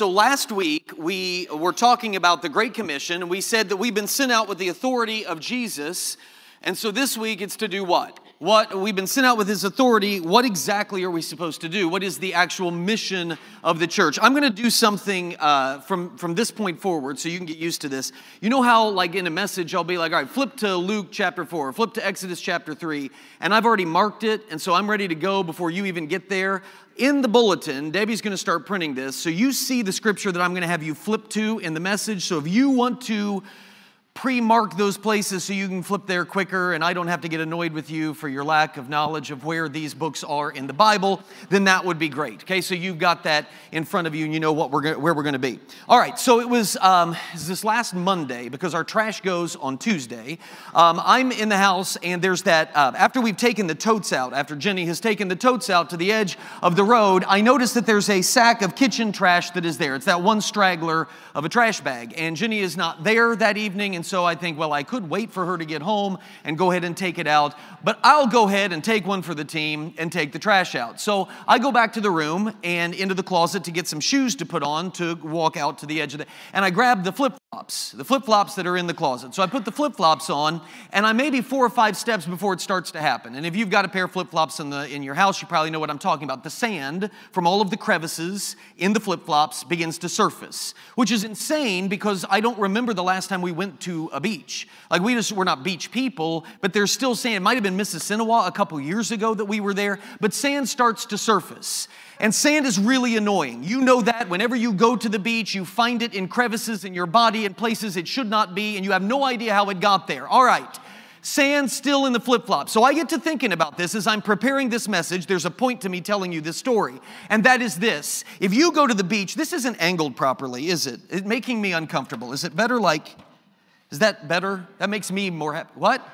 so last week we were talking about the Great Commission, and we said that we've been sent out with the authority of Jesus. And so this week it's to do what? What we've been sent out with his authority. What exactly are we supposed to do? What is the actual mission of the church? I'm going to do something uh, from from this point forward, so you can get used to this. You know how, like in a message, I'll be like, "All right, flip to Luke chapter four, flip to Exodus chapter three," and I've already marked it, and so I'm ready to go before you even get there in the bulletin, Debbie's going to start printing this. So you see the scripture that I'm going to have you flip to in the message. So if you want to pre mark those places so you can flip there quicker and I don't have to get annoyed with you for your lack of knowledge of where these books are in the Bible, then that would be great. Okay, so you've got that in front of you and you know what we're where we're going to be. All right, so it was, um, this last Monday because our trash goes on Tuesday. Um, I'm in the house and there's that, uh, after we've taken the totes out, after Jenny has taken the totes out to the edge of the road, I notice that there's a sack of kitchen trash that is there. It's that one straggler of a trash bag. And Jenny is not there that evening and so I think, well, I could wait for her to get home and go ahead and take it out, but I'll go ahead and take one for the team and take the trash out. So I go back to the room and into the closet to get some shoes to put on to walk out to the edge of the, and I grab the flip flops, the flip flops that are in the closet. So I put the flip flops on, and I maybe four or five steps before it starts to happen. And if you've got a pair of flip flops in, the, in your house, you probably know what I'm talking about. The sand from all of the crevices in the flip flops begins to surface, which is insane because I don't remember the last time we went to a beach. Like we just, we're not beach people, but there's still sand. It might have been Mississinewa a couple years ago that we were there, but sand starts to surface. And sand is really annoying. You know that whenever you go to the beach, you find it in crevices in your body in places it should not be, and you have no idea how it got there. All right. Sand still in the flip flop. So I get to thinking about this as I'm preparing this message. There's a point to me telling you this story, and that is this. If you go to the beach, this isn't angled properly, is it? It's making me uncomfortable. Is it better like is that better? That makes me more happy. What?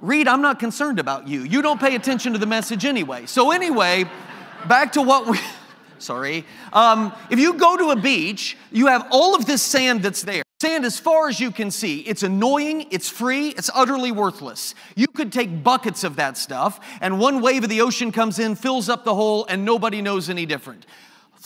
Reed, I'm not concerned about you. You don't pay attention to the message anyway. So, anyway, back to what we. Sorry. Um, if you go to a beach, you have all of this sand that's there. Sand as far as you can see. It's annoying, it's free, it's utterly worthless. You could take buckets of that stuff, and one wave of the ocean comes in, fills up the hole, and nobody knows any different.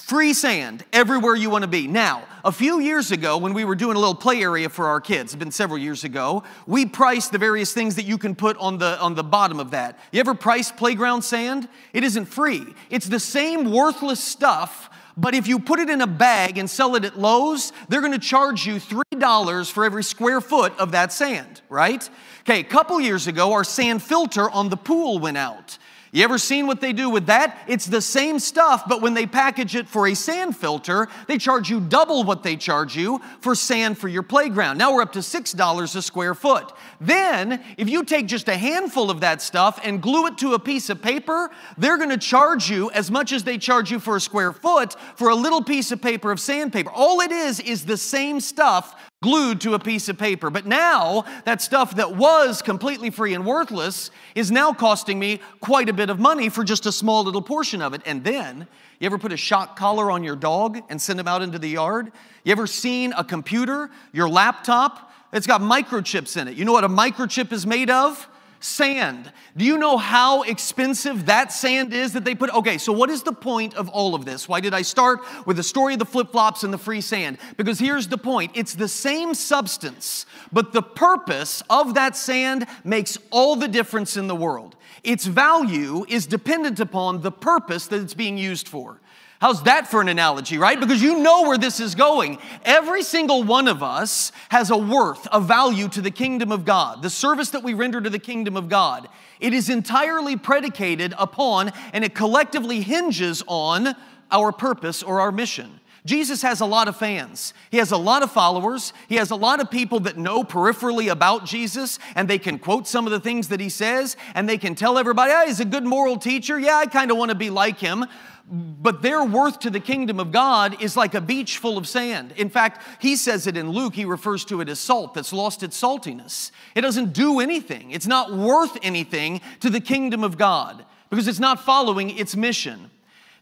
Free sand everywhere you want to be. Now, a few years ago, when we were doing a little play area for our kids, it's been several years ago, we priced the various things that you can put on the, on the bottom of that. You ever price playground sand? It isn't free. It's the same worthless stuff, but if you put it in a bag and sell it at Lowe's, they're going to charge you $3 for every square foot of that sand, right? Okay, a couple years ago, our sand filter on the pool went out. You ever seen what they do with that? It's the same stuff, but when they package it for a sand filter, they charge you double what they charge you for sand for your playground. Now we're up to $6 a square foot. Then, if you take just a handful of that stuff and glue it to a piece of paper, they're going to charge you as much as they charge you for a square foot for a little piece of paper of sandpaper. All it is is the same stuff glued to a piece of paper. But now, that stuff that was completely free and worthless is now costing me quite a bit of money for just a small little portion of it. And then, you ever put a shock collar on your dog and send him out into the yard? You ever seen a computer, your laptop? It's got microchips in it. You know what a microchip is made of? Sand. Do you know how expensive that sand is that they put? Okay, so what is the point of all of this? Why did I start with the story of the flip flops and the free sand? Because here's the point it's the same substance, but the purpose of that sand makes all the difference in the world. Its value is dependent upon the purpose that it's being used for. How's that for an analogy, right? Because you know where this is going. Every single one of us has a worth, a value to the kingdom of God, the service that we render to the kingdom of God. It is entirely predicated upon and it collectively hinges on our purpose or our mission. Jesus has a lot of fans. He has a lot of followers. He has a lot of people that know peripherally about Jesus and they can quote some of the things that he says and they can tell everybody, yeah, he's a good moral teacher. Yeah, I kind of want to be like him but their worth to the kingdom of God is like a beach full of sand. In fact, he says it in Luke, he refers to it as salt that's lost its saltiness. It doesn't do anything, it's not worth anything to the kingdom of God because it's not following its mission.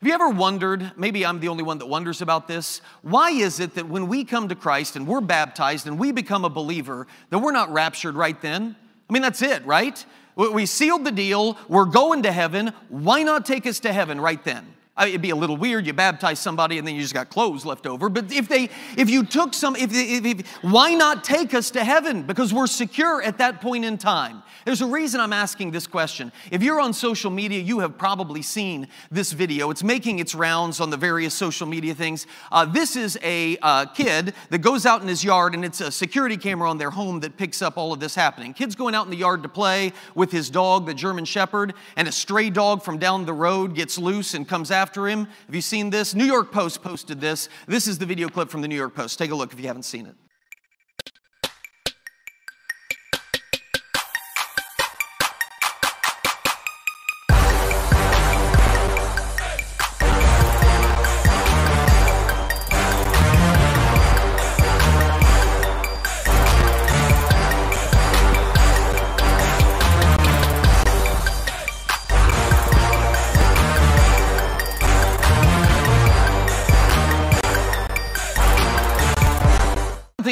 Have you ever wondered, maybe I'm the only one that wonders about this, why is it that when we come to Christ and we're baptized and we become a believer, that we're not raptured right then? I mean, that's it, right? We sealed the deal, we're going to heaven. Why not take us to heaven right then? I mean, it'd be a little weird. You baptize somebody and then you just got clothes left over. But if they, if you took some, if, if, if, why not take us to heaven? Because we're secure at that point in time. There's a reason I'm asking this question. If you're on social media, you have probably seen this video. It's making its rounds on the various social media things. Uh, this is a uh, kid that goes out in his yard, and it's a security camera on their home that picks up all of this happening. Kid's going out in the yard to play with his dog, the German Shepherd, and a stray dog from down the road gets loose and comes after him. Have you seen this? New York Post posted this. This is the video clip from the New York Post. Take a look if you haven't seen it.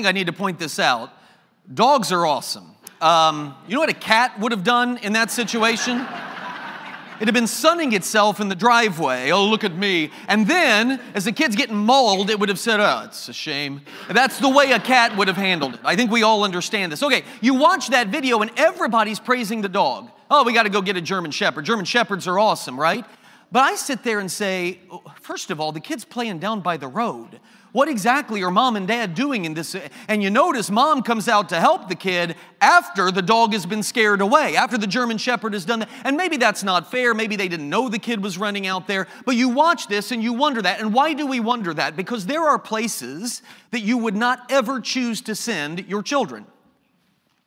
Think I need to point this out. Dogs are awesome. Um, you know what a cat would have done in that situation? It had been sunning itself in the driveway. Oh, look at me. And then, as the kid's getting mauled, it would have said, Oh, it's a shame. That's the way a cat would have handled it. I think we all understand this. Okay, you watch that video and everybody's praising the dog. Oh, we got to go get a German Shepherd. German Shepherds are awesome, right? But I sit there and say, oh, First of all, the kid's playing down by the road. What exactly are mom and dad doing in this? And you notice mom comes out to help the kid after the dog has been scared away, after the German Shepherd has done that. And maybe that's not fair. Maybe they didn't know the kid was running out there. But you watch this and you wonder that. And why do we wonder that? Because there are places that you would not ever choose to send your children.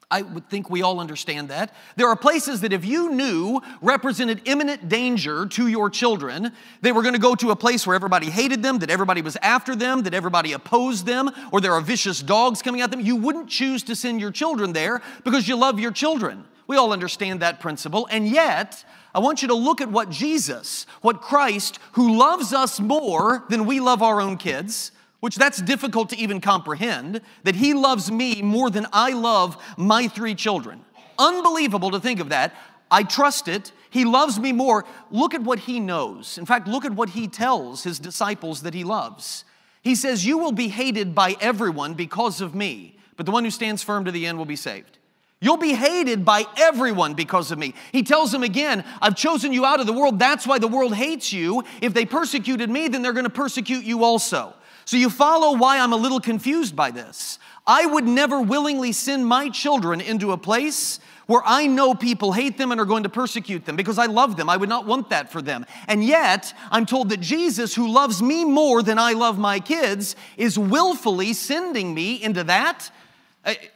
I would think we all understand that. There are places that if you knew represented imminent danger to your children, they were going to go to a place where everybody hated them, that everybody was after them, that everybody opposed them, or there are vicious dogs coming at them. You wouldn't choose to send your children there because you love your children. We all understand that principle. And yet, I want you to look at what Jesus, what Christ, who loves us more than we love our own kids, which that's difficult to even comprehend, that he loves me more than I love my three children. Unbelievable to think of that. I trust it. He loves me more. Look at what he knows. In fact, look at what he tells his disciples that he loves. He says, You will be hated by everyone because of me, but the one who stands firm to the end will be saved. You'll be hated by everyone because of me. He tells them again, I've chosen you out of the world. That's why the world hates you. If they persecuted me, then they're going to persecute you also. So you follow why I'm a little confused by this. I would never willingly send my children into a place where I know people hate them and are going to persecute them because I love them. I would not want that for them. And yet, I'm told that Jesus, who loves me more than I love my kids, is willfully sending me into that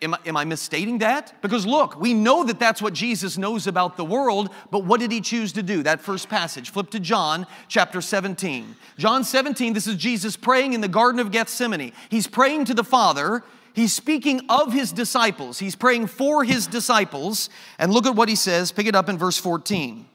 Am I, am I, misstating that? Because look, we know that that's what Jesus knows about the world, but what did he choose to do? That first passage. Flip to John chapter 17. John 17, this is Jesus praying in the Garden of Gethsemane. He's praying to the Father. He's speaking of his disciples. He's praying for his disciples. And look at what he says. Pick it up in verse 14.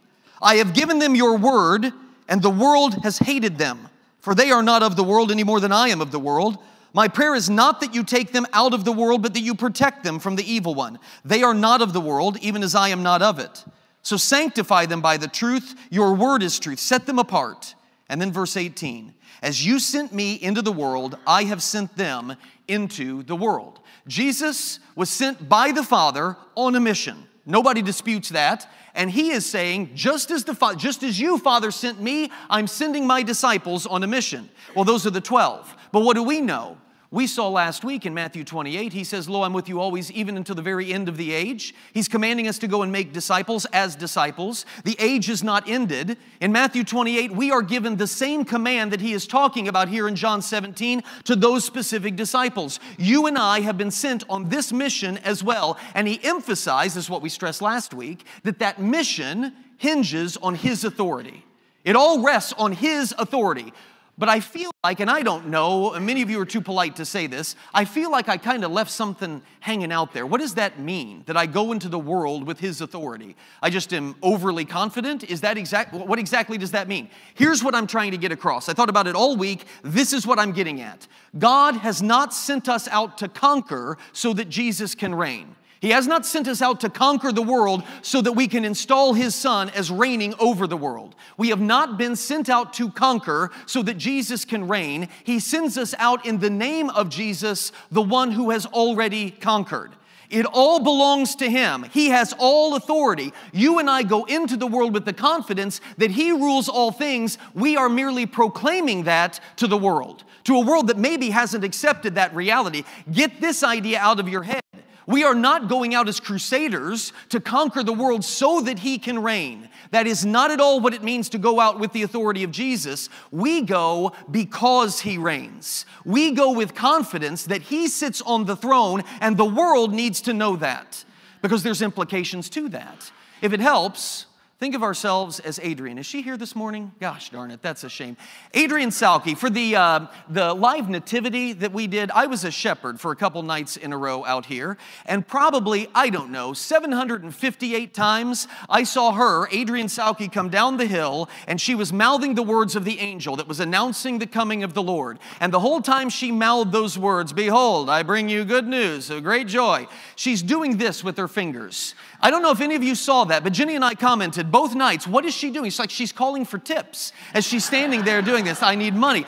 I have given them your word, and the world has hated them, for they are not of the world any more than I am of the world. My prayer is not that you take them out of the world, but that you protect them from the evil one. They are not of the world, even as I am not of it. So sanctify them by the truth. Your word is truth. Set them apart. And then verse 18 As you sent me into the world, I have sent them into the world. Jesus was sent by the Father on a mission. Nobody disputes that. And he is saying, just as the just as you, Father, sent me, I'm sending my disciples on a mission. Well, those are the 12. But what do we know? We saw last week in Matthew 28, he says, Lo, I'm with you always, even until the very end of the age. He's commanding us to go and make disciples as disciples. The age is not ended. In Matthew 28, we are given the same command that he is talking about here in John 17 to those specific disciples. You and I have been sent on this mission as well. And he emphasizes what we stressed last week that that mission hinges on his authority. It all rests on his authority. But I feel like, and I don't know, many of you are too polite to say this, I feel like I kind of left something hanging out there. What does that mean? That I go into the world with His authority? I just am overly confident? Is that exact? What exactly does that mean? Here's what I'm trying to get across. I thought about it all week. This is what I'm getting at. God has not sent us out to conquer so that Jesus can reign. He has not sent us out to conquer the world so that we can install His Son as reigning over the world. We have not been sent out to conquer so that Jesus can reign. He sends us out in the name of Jesus, the one who has already conquered. It all belongs to Him. He has all authority. You and I go into the world with the confidence that He rules all things. We are merely proclaiming that to the world, to a world that maybe hasn't accepted that reality. Get this idea out of your head. We are not going out as crusaders to conquer the world so that he can reign. That is not at all what it means to go out with the authority of Jesus. We go because he reigns. We go with confidence that he sits on the throne, and the world needs to know that because there's implications to that. If it helps, Think of ourselves as Adrian. Is she here this morning? Gosh darn it, that's a shame. Adrian Salke, for the, uh, the live nativity that we did, I was a shepherd for a couple nights in a row out here. And probably, I don't know, 758 times I saw her, Adrian Salke, come down the hill and she was mouthing the words of the angel that was announcing the coming of the Lord. And the whole time she mouthed those words, Behold, I bring you good news, a great joy. She's doing this with her fingers. I don't know if any of you saw that, but Jenny and I commented both nights, what is she doing? It's like she's calling for tips as she's standing there doing this. I need money.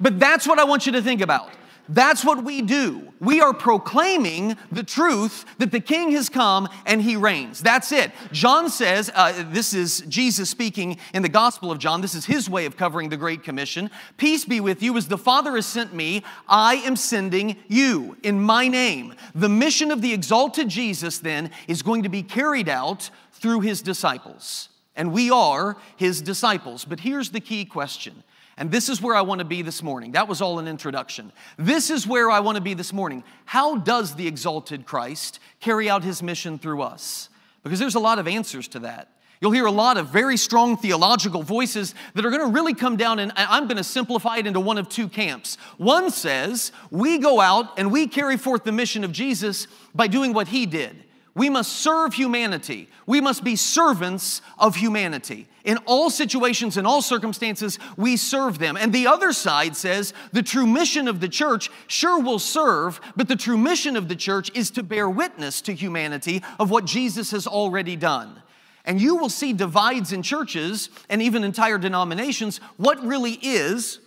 But that's what I want you to think about. That's what we do. We are proclaiming the truth that the king has come and he reigns. That's it. John says, uh, this is Jesus speaking in the Gospel of John. This is his way of covering the Great Commission. Peace be with you. As the Father has sent me, I am sending you in my name. The mission of the exalted Jesus then is going to be carried out through his disciples. And we are his disciples. But here's the key question and this is where I want to be this morning. That was all an introduction. This is where I want to be this morning. How does the exalted Christ carry out his mission through us? Because there's a lot of answers to that. You'll hear a lot of very strong theological voices that are going to really come down, and I'm going to simplify it into one of two camps. One says, we go out and we carry forth the mission of Jesus by doing what he did. We must serve humanity. We must be servants of humanity. In all situations, in all circumstances, we serve them. And the other side says the true mission of the church sure will serve, but the true mission of the church is to bear witness to humanity of what Jesus has already done. And you will see divides in churches and even entire denominations. What really is,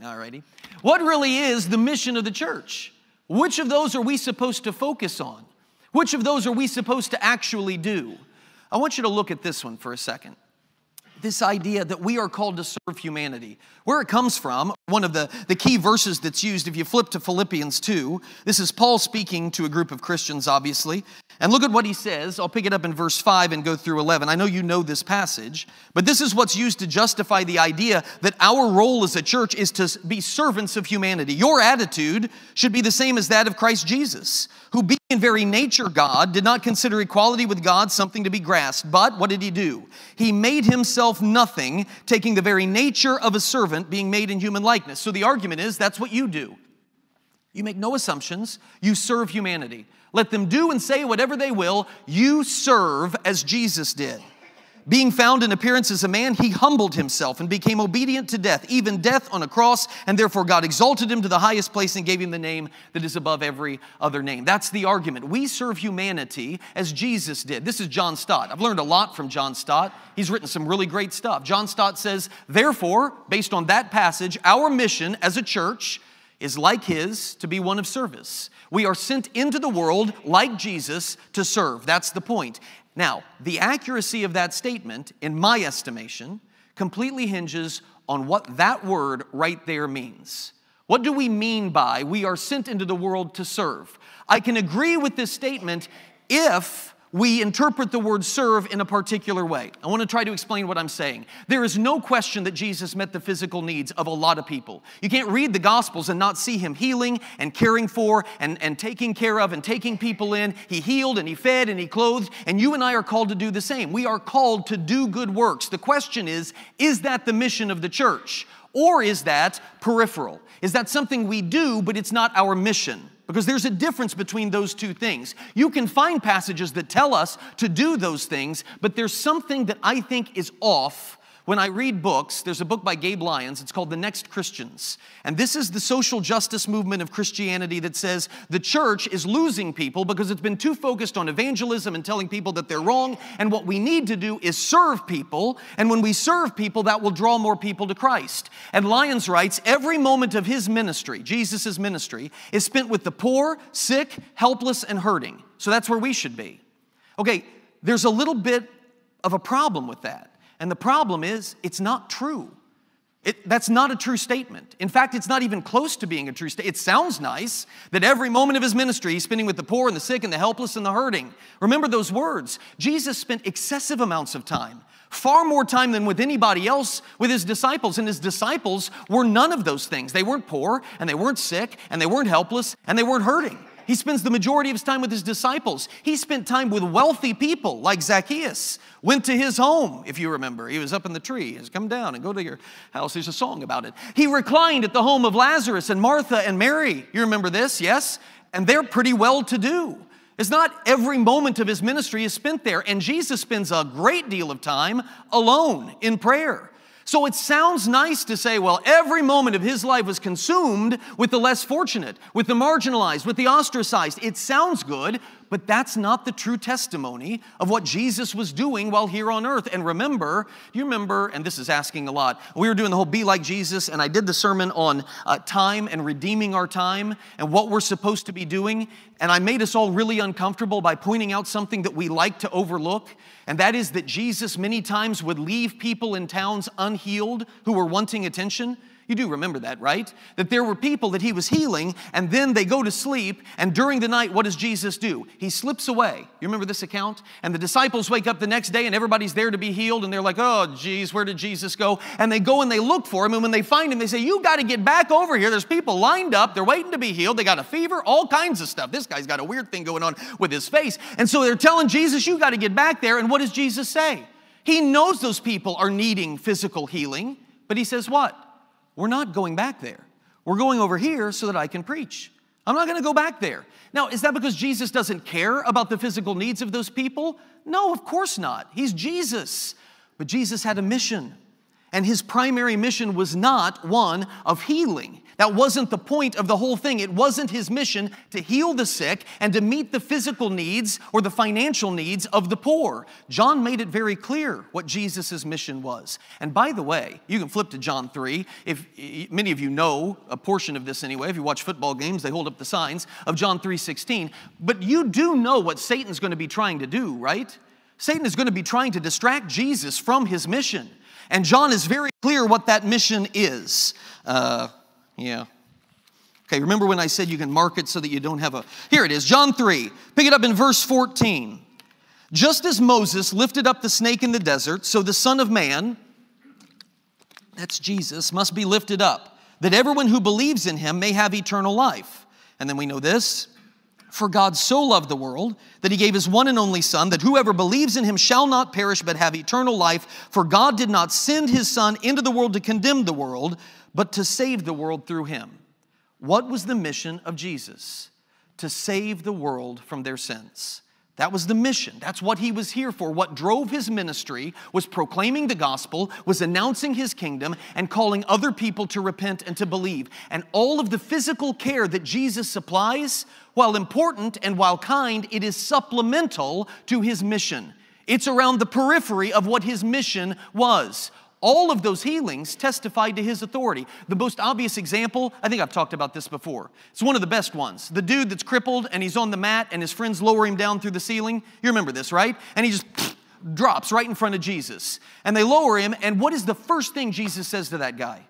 alrighty, what really is the mission of the church? Which of those are we supposed to focus on? Which of those are we supposed to actually do? I want you to look at this one for a second. This idea that we are called to serve humanity. Where it comes from, one of the, the key verses that's used, if you flip to Philippians 2, this is Paul speaking to a group of Christians, obviously. And look at what he says. I'll pick it up in verse 5 and go through 11. I know you know this passage, but this is what's used to justify the idea that our role as a church is to be servants of humanity. Your attitude should be the same as that of Christ Jesus, who being in very nature God, did not consider equality with God something to be grasped, but what did he do? He made himself nothing, taking the very nature of a servant, being made in human likeness. So the argument is that's what you do. You make no assumptions, you serve humanity. Let them do and say whatever they will. You serve as Jesus did. Being found in appearance as a man, he humbled himself and became obedient to death, even death on a cross, and therefore God exalted him to the highest place and gave him the name that is above every other name. That's the argument. We serve humanity as Jesus did. This is John Stott. I've learned a lot from John Stott. He's written some really great stuff. John Stott says, therefore, based on that passage, our mission as a church is like his to be one of service. We are sent into the world like Jesus to serve. That's the point. Now, the accuracy of that statement, in my estimation, completely hinges on what that word right there means. What do we mean by we are sent into the world to serve? I can agree with this statement if we interpret the word serve in a particular way. I want to try to explain what I'm saying. There is no question that Jesus met the physical needs of a lot of people. You can't read the Gospels and not see him healing and caring for and, and taking care of and taking people in. He healed and he fed and he clothed, and you and I are called to do the same. We are called to do good works. The question is is that the mission of the church? Or is that peripheral? Is that something we do, but it's not our mission? Because there's a difference between those two things. You can find passages that tell us to do those things, but there's something that I think is off when I read books, there's a book by Gabe Lyons, it's called The Next Christians. And this is the social justice movement of Christianity that says the church is losing people because it's been too focused on evangelism and telling people that they're wrong. And what we need to do is serve people. And when we serve people, that will draw more people to Christ. And Lyons writes every moment of his ministry, Jesus' ministry, is spent with the poor, sick, helpless, and hurting. So that's where we should be. Okay, there's a little bit of a problem with that. And the problem is, it's not true. It, that's not a true statement. In fact, it's not even close to being a true statement. It sounds nice that every moment of his ministry he's spending with the poor and the sick and the helpless and the hurting. Remember those words. Jesus spent excessive amounts of time, far more time than with anybody else with his disciples. And his disciples were none of those things. They weren't poor and they weren't sick and they weren't helpless and they weren't hurting. He spends the majority of his time with his disciples. He spent time with wealthy people like Zacchaeus. Went to his home, if you remember. He was up in the tree. He says, Come down and go to your house. There's a song about it. He reclined at the home of Lazarus and Martha and Mary. You remember this, yes? And they're pretty well to do. It's not every moment of his ministry is spent there. And Jesus spends a great deal of time alone in prayer. So it sounds nice to say, well, every moment of his life was consumed with the less fortunate, with the marginalized, with the ostracized. It sounds good, but that's not the true testimony of what Jesus was doing while here on earth. And remember, you remember, and this is asking a lot, we were doing the whole Be Like Jesus, and I did the sermon on uh, time and redeeming our time and what we're supposed to be doing. And I made us all really uncomfortable by pointing out something that we like to overlook, and that is that Jesus many times would leave people in towns unhealed who were wanting attention. You do remember that, right? That there were people that he was healing, and then they go to sleep, and during the night, what does Jesus do? He slips away. You remember this account? And the disciples wake up the next day, and everybody's there to be healed, and they're like, oh, geez, where did Jesus go? And they go and they look for him, and when they find him, they say, You got to get back over here. There's people lined up, they're waiting to be healed, they got a fever, all kinds of stuff. This guy's got a weird thing going on with his face. And so they're telling Jesus, You got to get back there. And what does Jesus say? He knows those people are needing physical healing, but he says, What? We're not going back there. We're going over here so that I can preach. I'm not going to go back there. Now, is that because Jesus doesn't care about the physical needs of those people? No, of course not. He's Jesus. But Jesus had a mission. And his primary mission was not one of healing. That wasn't the point of the whole thing. It wasn't his mission to heal the sick and to meet the physical needs or the financial needs of the poor. John made it very clear what Jesus' mission was. And by the way, you can flip to John 3. If many of you know a portion of this anyway, if you watch football games, they hold up the signs of John 3:16. But you do know what Satan's going to be trying to do, right? Satan is going to be trying to distract Jesus from his mission. And John is very clear what that mission is. Uh, yeah. Okay, remember when I said you can mark it so that you don't have a. Here it is, John 3. Pick it up in verse 14. Just as Moses lifted up the snake in the desert, so the Son of Man, that's Jesus, must be lifted up, that everyone who believes in him may have eternal life. And then we know this for God so loved the world that he gave his one and only Son, that whoever believes in him shall not perish but have eternal life. For God did not send his Son into the world to condemn the world, but to save the world through him. What was the mission of Jesus? To save the world from their sins. That was the mission. That's what he was here for. What drove his ministry was proclaiming the gospel, was announcing his kingdom, and calling other people to repent and to believe. And all of the physical care that Jesus supplies, while important and while kind, it is supplemental to his mission. It's around the periphery of what his mission was. All of those healings testified to his authority. The most obvious example, I think I've talked about this before. It's one of the best ones. The dude that's crippled and he's on the mat and his friends lower him down through the ceiling. You remember this, right? And he just drops right in front of Jesus. And they lower him, and what is the first thing Jesus says to that guy?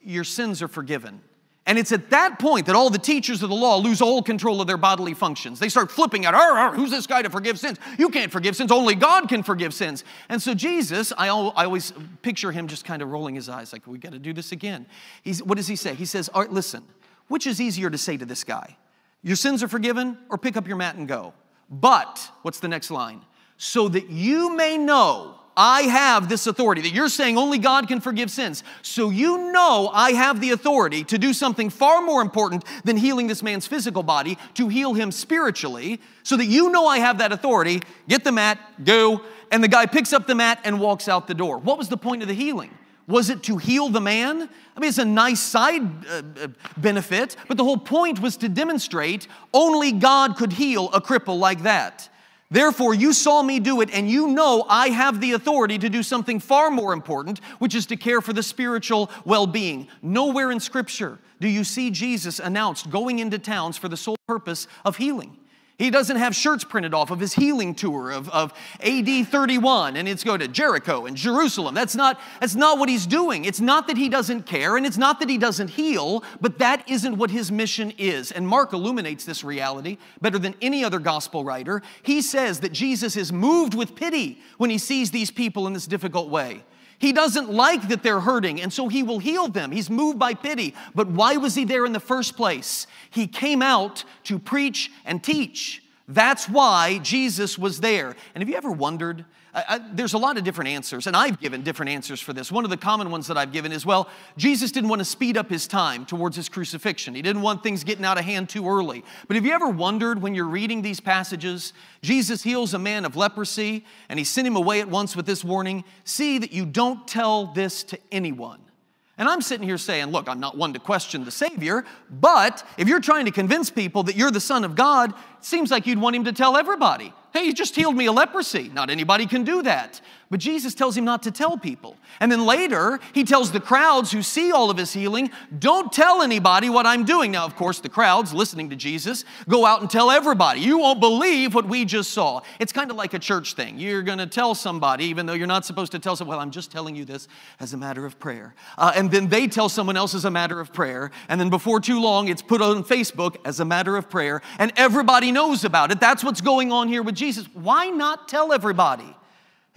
Your sins are forgiven. And it's at that point that all the teachers of the law lose all control of their bodily functions. They start flipping out, who's this guy to forgive sins? You can't forgive sins, only God can forgive sins. And so Jesus, I, always picture him just kind of rolling his eyes, like, we got to do this again. He's, what does he say? He says, right, listen, which is easier to say to this guy? Your sins are forgiven, or pick up your mat and go? But, what's the next line? So that you may know I have this authority, that you're saying only God can forgive sins. So you know I have the authority to do something far more important than healing this man's physical body, to heal him spiritually, so that you know I have that authority. Get the mat, go. And the guy picks up the mat and walks out the door. What was the point of the healing? Was it to heal the man? I mean, it's a nice side uh, uh, benefit, but the whole point was to demonstrate only God could heal a cripple like that. Therefore, you saw me do it, and you know I have the authority to do something far more important, which is to care for the spiritual well being. Nowhere in Scripture do you see Jesus announced going into towns for the sole purpose of healing. He doesn't have shirts printed off of his healing tour of, of AD 31 and it's go to Jericho and Jerusalem. That's not, that's not what he's doing. It's not that he doesn't care and it's not that he doesn't heal, but that isn't what his mission is. And Mark illuminates this reality better than any other gospel writer. He says that Jesus is moved with pity when he sees these people in this difficult way. He doesn't like that they're hurting, and so he will heal them. He's moved by pity. But why was he there in the first place? He came out to preach and teach. That's why Jesus was there. And have you ever wondered? I, I, there's a lot of different answers, and I've given different answers for this. One of the common ones that I've given is well, Jesus didn't want to speed up his time towards his crucifixion. He didn't want things getting out of hand too early. But have you ever wondered when you're reading these passages, Jesus heals a man of leprosy, and he sent him away at once with this warning see that you don't tell this to anyone. And I'm sitting here saying, look, I'm not one to question the Savior, but if you're trying to convince people that you're the Son of God, it seems like you'd want him to tell everybody. Hey, he just healed me of leprosy. Not anybody can do that. But Jesus tells him not to tell people. And then later, he tells the crowds who see all of his healing, don't tell anybody what I'm doing. Now, of course, the crowds listening to Jesus go out and tell everybody. You won't believe what we just saw. It's kind of like a church thing. You're going to tell somebody, even though you're not supposed to tell someone, well, I'm just telling you this as a matter of prayer. Uh, and then they tell someone else as a matter of prayer. And then before too long, it's put on Facebook as a matter of prayer. And everybody knows about it. That's what's going on here with Jesus. Why not tell everybody?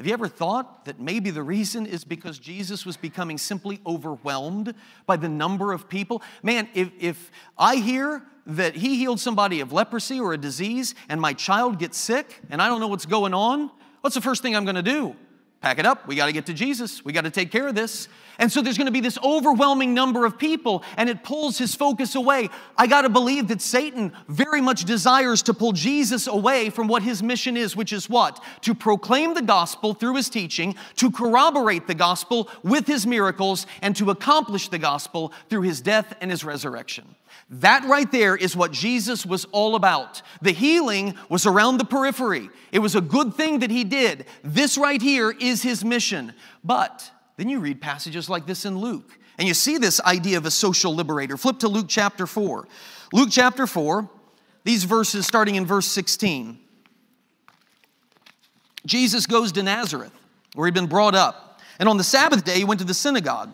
Have you ever thought that maybe the reason is because Jesus was becoming simply overwhelmed by the number of people? Man, if, if I hear that he healed somebody of leprosy or a disease and my child gets sick and I don't know what's going on, what's the first thing I'm gonna do? Pack it up. We got to get to Jesus. We got to take care of this. And so there's going to be this overwhelming number of people, and it pulls his focus away. I got to believe that Satan very much desires to pull Jesus away from what his mission is, which is what? To proclaim the gospel through his teaching, to corroborate the gospel with his miracles, and to accomplish the gospel through his death and his resurrection. That right there is what Jesus was all about. The healing was around the periphery. It was a good thing that he did. This right here is his mission. But then you read passages like this in Luke, and you see this idea of a social liberator. Flip to Luke chapter 4. Luke chapter 4, these verses starting in verse 16. Jesus goes to Nazareth, where he'd been brought up. And on the Sabbath day, he went to the synagogue,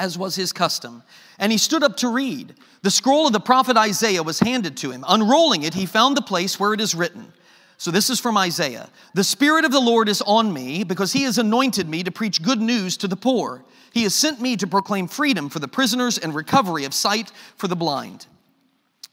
as was his custom. And he stood up to read. The scroll of the prophet Isaiah was handed to him. Unrolling it, he found the place where it is written. So this is from Isaiah. The Spirit of the Lord is on me because he has anointed me to preach good news to the poor. He has sent me to proclaim freedom for the prisoners and recovery of sight for the blind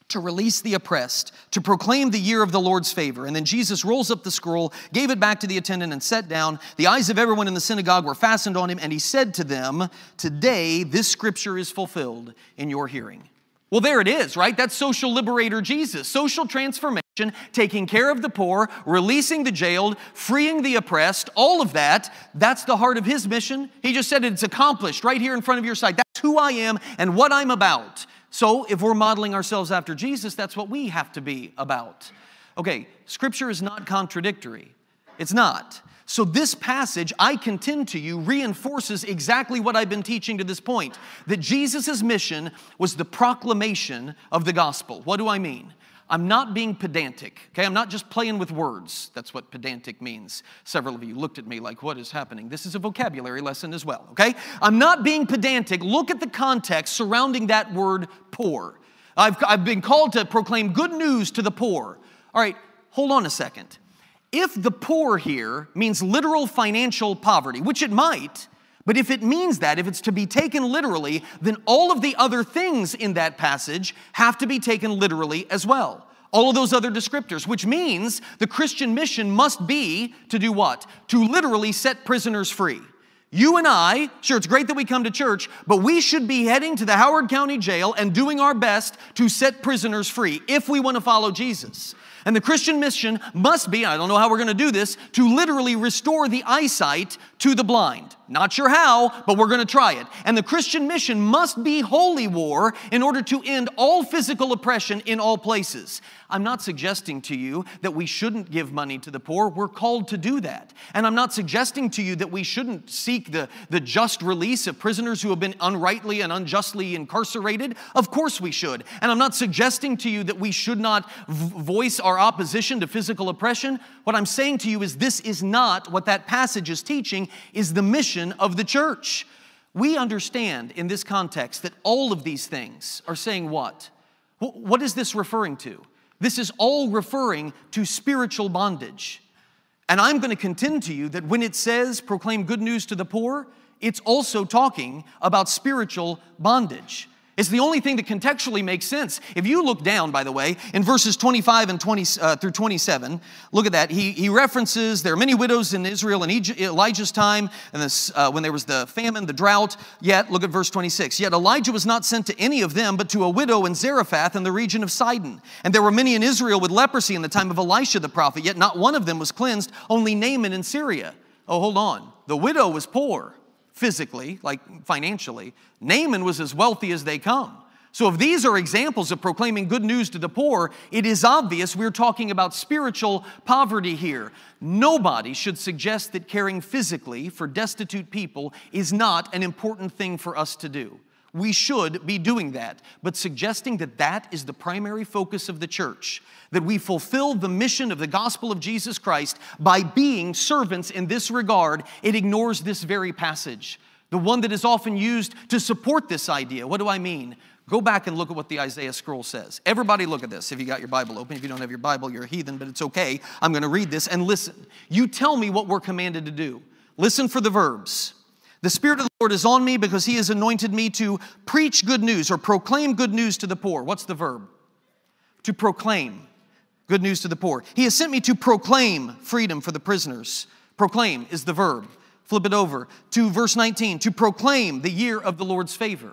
to release the oppressed, to proclaim the year of the Lord's favor. And then Jesus rolls up the scroll, gave it back to the attendant, and sat down. The eyes of everyone in the synagogue were fastened on him, and he said to them, Today this scripture is fulfilled in your hearing. Well, there it is, right? That's social liberator Jesus. Social transformation, taking care of the poor, releasing the jailed, freeing the oppressed, all of that. That's the heart of his mission. He just said it's accomplished right here in front of your sight. That's who I am and what I'm about. So, if we're modeling ourselves after Jesus, that's what we have to be about. Okay, scripture is not contradictory. It's not. So, this passage, I contend to you, reinforces exactly what I've been teaching to this point that Jesus' mission was the proclamation of the gospel. What do I mean? I'm not being pedantic, okay? I'm not just playing with words. That's what pedantic means. Several of you looked at me like, what is happening? This is a vocabulary lesson as well, okay? I'm not being pedantic. Look at the context surrounding that word poor. I've, I've been called to proclaim good news to the poor. All right, hold on a second. If the poor here means literal financial poverty, which it might, but if it means that, if it's to be taken literally, then all of the other things in that passage have to be taken literally as well. all of those other descriptors, which means the Christian mission must be to do what? To literally set prisoners free. You and I, sure, it's great that we come to church, but we should be heading to the Howard County Jail and doing our best to set prisoners free if we want to follow Jesus. And the Christian mission must be, I don't know how we're going to do this, to literally restore the eyesight to the blind. Not sure how, but we're going to try it. And the Christian mission must be holy war in order to end all physical oppression in all places. I'm not suggesting to you that we shouldn't give money to the poor. We're called to do that. And I'm not suggesting to you that we shouldn't seek the, the just release of prisoners who have been unrightly and unjustly incarcerated. Of course we should. And I'm not suggesting to you that we should not voice our opposition to physical oppression. What I'm saying to you is this is not what that passage is teaching, is the mission of the church. We understand in this context that all of these things are saying what? What is this referring to? This is all referring to spiritual bondage. And I'm going to contend to you that when it says proclaim good news to the poor, it's also talking about spiritual bondage. It's the only thing that contextually makes sense. If you look down, by the way, in verses 25 and 20 uh, through 27, look at that. He, he references there are many widows in Israel in Egypt, Elijah's time, and this, uh, when there was the famine, the drought. Yet, look at verse 26. Yet Elijah was not sent to any of them, but to a widow in Zarephath in the region of Sidon. And there were many in Israel with leprosy in the time of Elisha the prophet. Yet not one of them was cleansed, only Naaman in Syria. Oh, hold on. The widow was poor physically, like financially. Naaman was as wealthy as they come. So, if these are examples of proclaiming good news to the poor, it is obvious we're talking about spiritual poverty here. Nobody should suggest that caring physically for destitute people is not an important thing for us to do. We should be doing that. But suggesting that that is the primary focus of the church, that we fulfill the mission of the gospel of Jesus Christ by being servants in this regard, it ignores this very passage. The one that is often used to support this idea. What do I mean? Go back and look at what the Isaiah scroll says. Everybody, look at this. If you got your Bible open, if you don't have your Bible, you're a heathen, but it's okay. I'm going to read this and listen. You tell me what we're commanded to do. Listen for the verbs. The Spirit of the Lord is on me because He has anointed me to preach good news or proclaim good news to the poor. What's the verb? To proclaim good news to the poor. He has sent me to proclaim freedom for the prisoners. Proclaim is the verb. Flip it over to verse 19 to proclaim the year of the Lord's favor.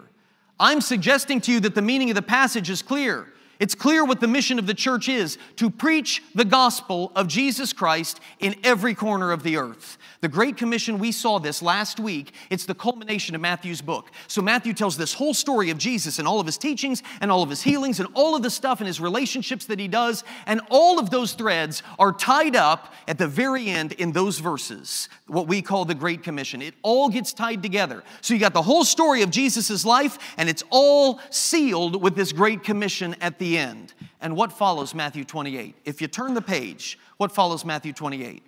I'm suggesting to you that the meaning of the passage is clear. It's clear what the mission of the church is to preach the gospel of Jesus Christ in every corner of the earth. The Great Commission, we saw this last week. It's the culmination of Matthew's book. So, Matthew tells this whole story of Jesus and all of his teachings and all of his healings and all of the stuff and his relationships that he does. And all of those threads are tied up at the very end in those verses, what we call the Great Commission. It all gets tied together. So, you got the whole story of Jesus' life, and it's all sealed with this Great Commission at the end. And what follows Matthew 28? If you turn the page, what follows Matthew 28?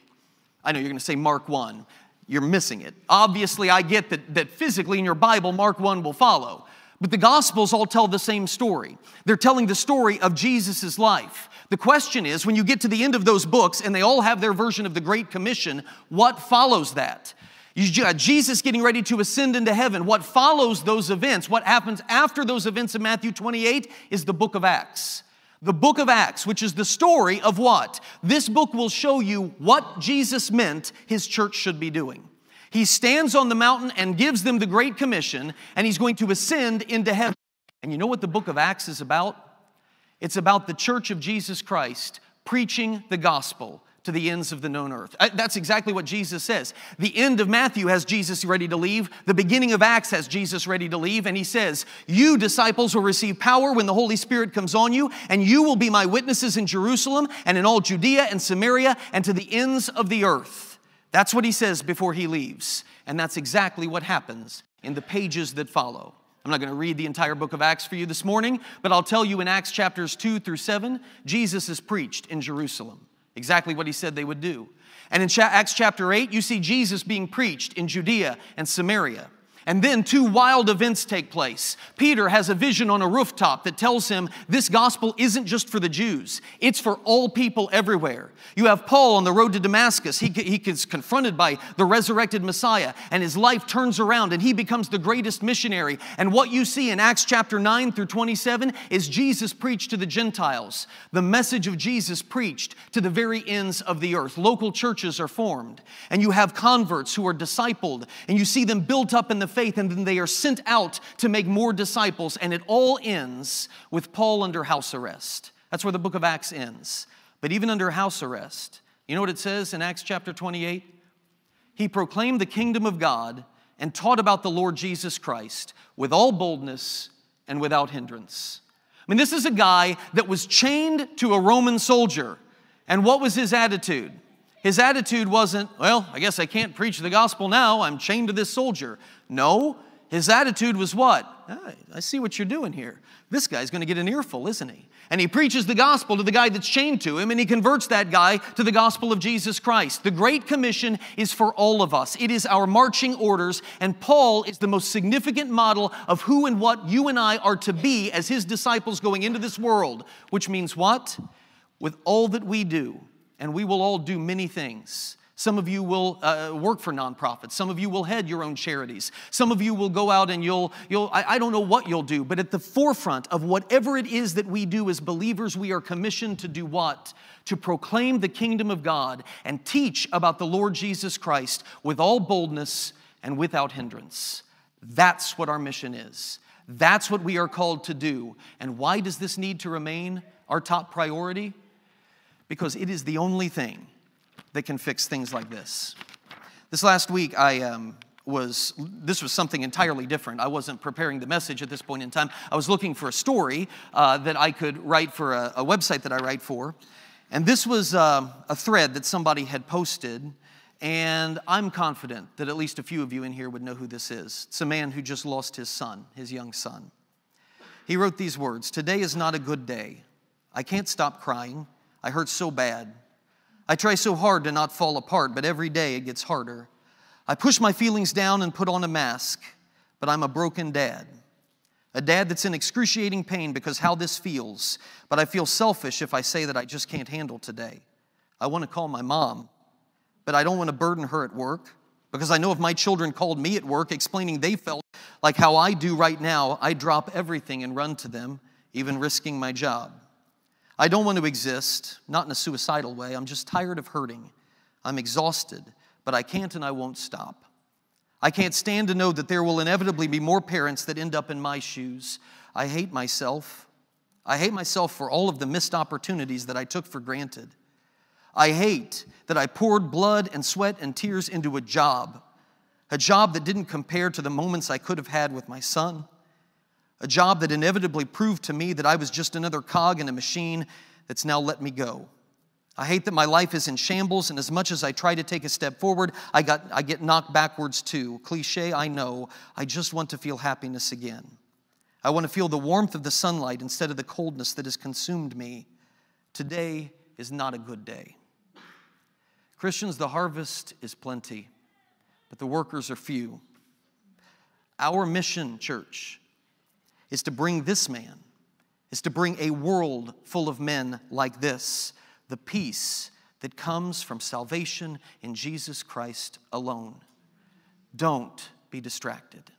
I know you're going to say Mark 1. You're missing it. Obviously, I get that, that physically in your Bible, Mark 1 will follow. But the Gospels all tell the same story. They're telling the story of Jesus' life. The question is when you get to the end of those books and they all have their version of the Great Commission, what follows that? You got uh, Jesus getting ready to ascend into heaven. What follows those events, what happens after those events in Matthew 28, is the book of Acts. The book of Acts, which is the story of what? This book will show you what Jesus meant his church should be doing. He stands on the mountain and gives them the Great Commission, and he's going to ascend into heaven. And you know what the book of Acts is about? It's about the church of Jesus Christ preaching the gospel to the ends of the known earth. Uh, that's exactly what Jesus says. The end of Matthew has Jesus ready to leave. The beginning of Acts has Jesus ready to leave. And he says, You disciples will receive power when the Holy Spirit comes on you, and you will be my witnesses in Jerusalem and in all Judea and Samaria and to the ends of the earth. That's what he says before he leaves. And that's exactly what happens in the pages that follow. I'm not going to read the entire book of Acts for you this morning, but I'll tell you in Acts chapters 2 through 7, Jesus is preached in Jerusalem. Exactly what he said they would do. And in Acts chapter 8, you see Jesus being preached in Judea and Samaria. And then two wild events take place. Peter has a vision on a rooftop that tells him this gospel isn't just for the Jews, it's for all people everywhere. You have Paul on the road to Damascus. He, he is confronted by the resurrected Messiah, and his life turns around, and he becomes the greatest missionary. And what you see in Acts chapter 9 through 27 is Jesus preached to the Gentiles, the message of Jesus preached to the very ends of the earth. Local churches are formed, and you have converts who are discipled, and you see them built up in the faith, and then they are sent out to make more disciples, and it all ends with Paul under house arrest. That's where the book of Acts ends. But even under house arrest, you know what it says in Acts chapter 28? He proclaimed the kingdom of God and taught about the Lord Jesus Christ with all boldness and without hindrance. I mean, this is a guy that was chained to a Roman soldier. And what was his attitude? His attitude wasn't, well, I guess I can't preach the gospel now. I'm chained to this soldier. No, his attitude was what? Ah, I see what you're doing here. This guy's going to get an earful, isn't he? And he preaches the gospel to the guy that's chained to him, and he converts that guy to the gospel of Jesus Christ. The Great Commission is for all of us, it is our marching orders, and Paul is the most significant model of who and what you and I are to be as his disciples going into this world, which means what? With all that we do, and we will all do many things. Some of you will uh, work for nonprofits. Some of you will head your own charities. Some of you will go out and you'll, you'll I, I don't know what you'll do, but at the forefront of whatever it is that we do as believers, we are commissioned to do what? To proclaim the kingdom of God and teach about the Lord Jesus Christ with all boldness and without hindrance. That's what our mission is. That's what we are called to do. And why does this need to remain our top priority? Because it is the only thing that can fix things like this. This last week, I um, was, this was something entirely different. I wasn't preparing the message at this point in time. I was looking for a story uh, that I could write for a, a, website that I write for. And this was uh, a thread that somebody had posted. And I'm confident that at least a few of you in here would know who this is. It's a man who just lost his son, his young son. He wrote these words Today is not a good day. I can't stop crying. I hurt so bad. I try so hard to not fall apart, but every day it gets harder. I push my feelings down and put on a mask, but I'm a broken dad. A dad that's in excruciating pain because how this feels, but I feel selfish if I say that I just can't handle today. I want to call my mom, but I don't want to burden her at work because I know if my children called me at work explaining they felt like how I do right now, I'd drop everything and run to them, even risking my job. I don't want to exist, not in a suicidal way. I'm just tired of hurting. I'm exhausted, but I can't and I won't stop. I can't stand to know that there will inevitably be more parents that end up in my shoes. I hate myself. I hate myself for all of the missed opportunities that I took for granted. I hate that I poured blood and sweat and tears into a job, a job that didn't compare to the moments I could have had with my son a job that inevitably proved to me that I was just another cog in a machine that's now let me go. I hate that my life is in shambles, and as much as I try to take a step forward, I, got, I get knocked backwards too. Cliche, I know. I just want to feel happiness again. I want to feel the warmth of the sunlight instead of the coldness that has consumed me. Today is not a good day. Christians, the harvest is plenty, but the workers are few. Our mission, church, is to bring this man, is to bring a world full of men like this, the peace that comes from salvation in Jesus Christ alone. Don't be distracted.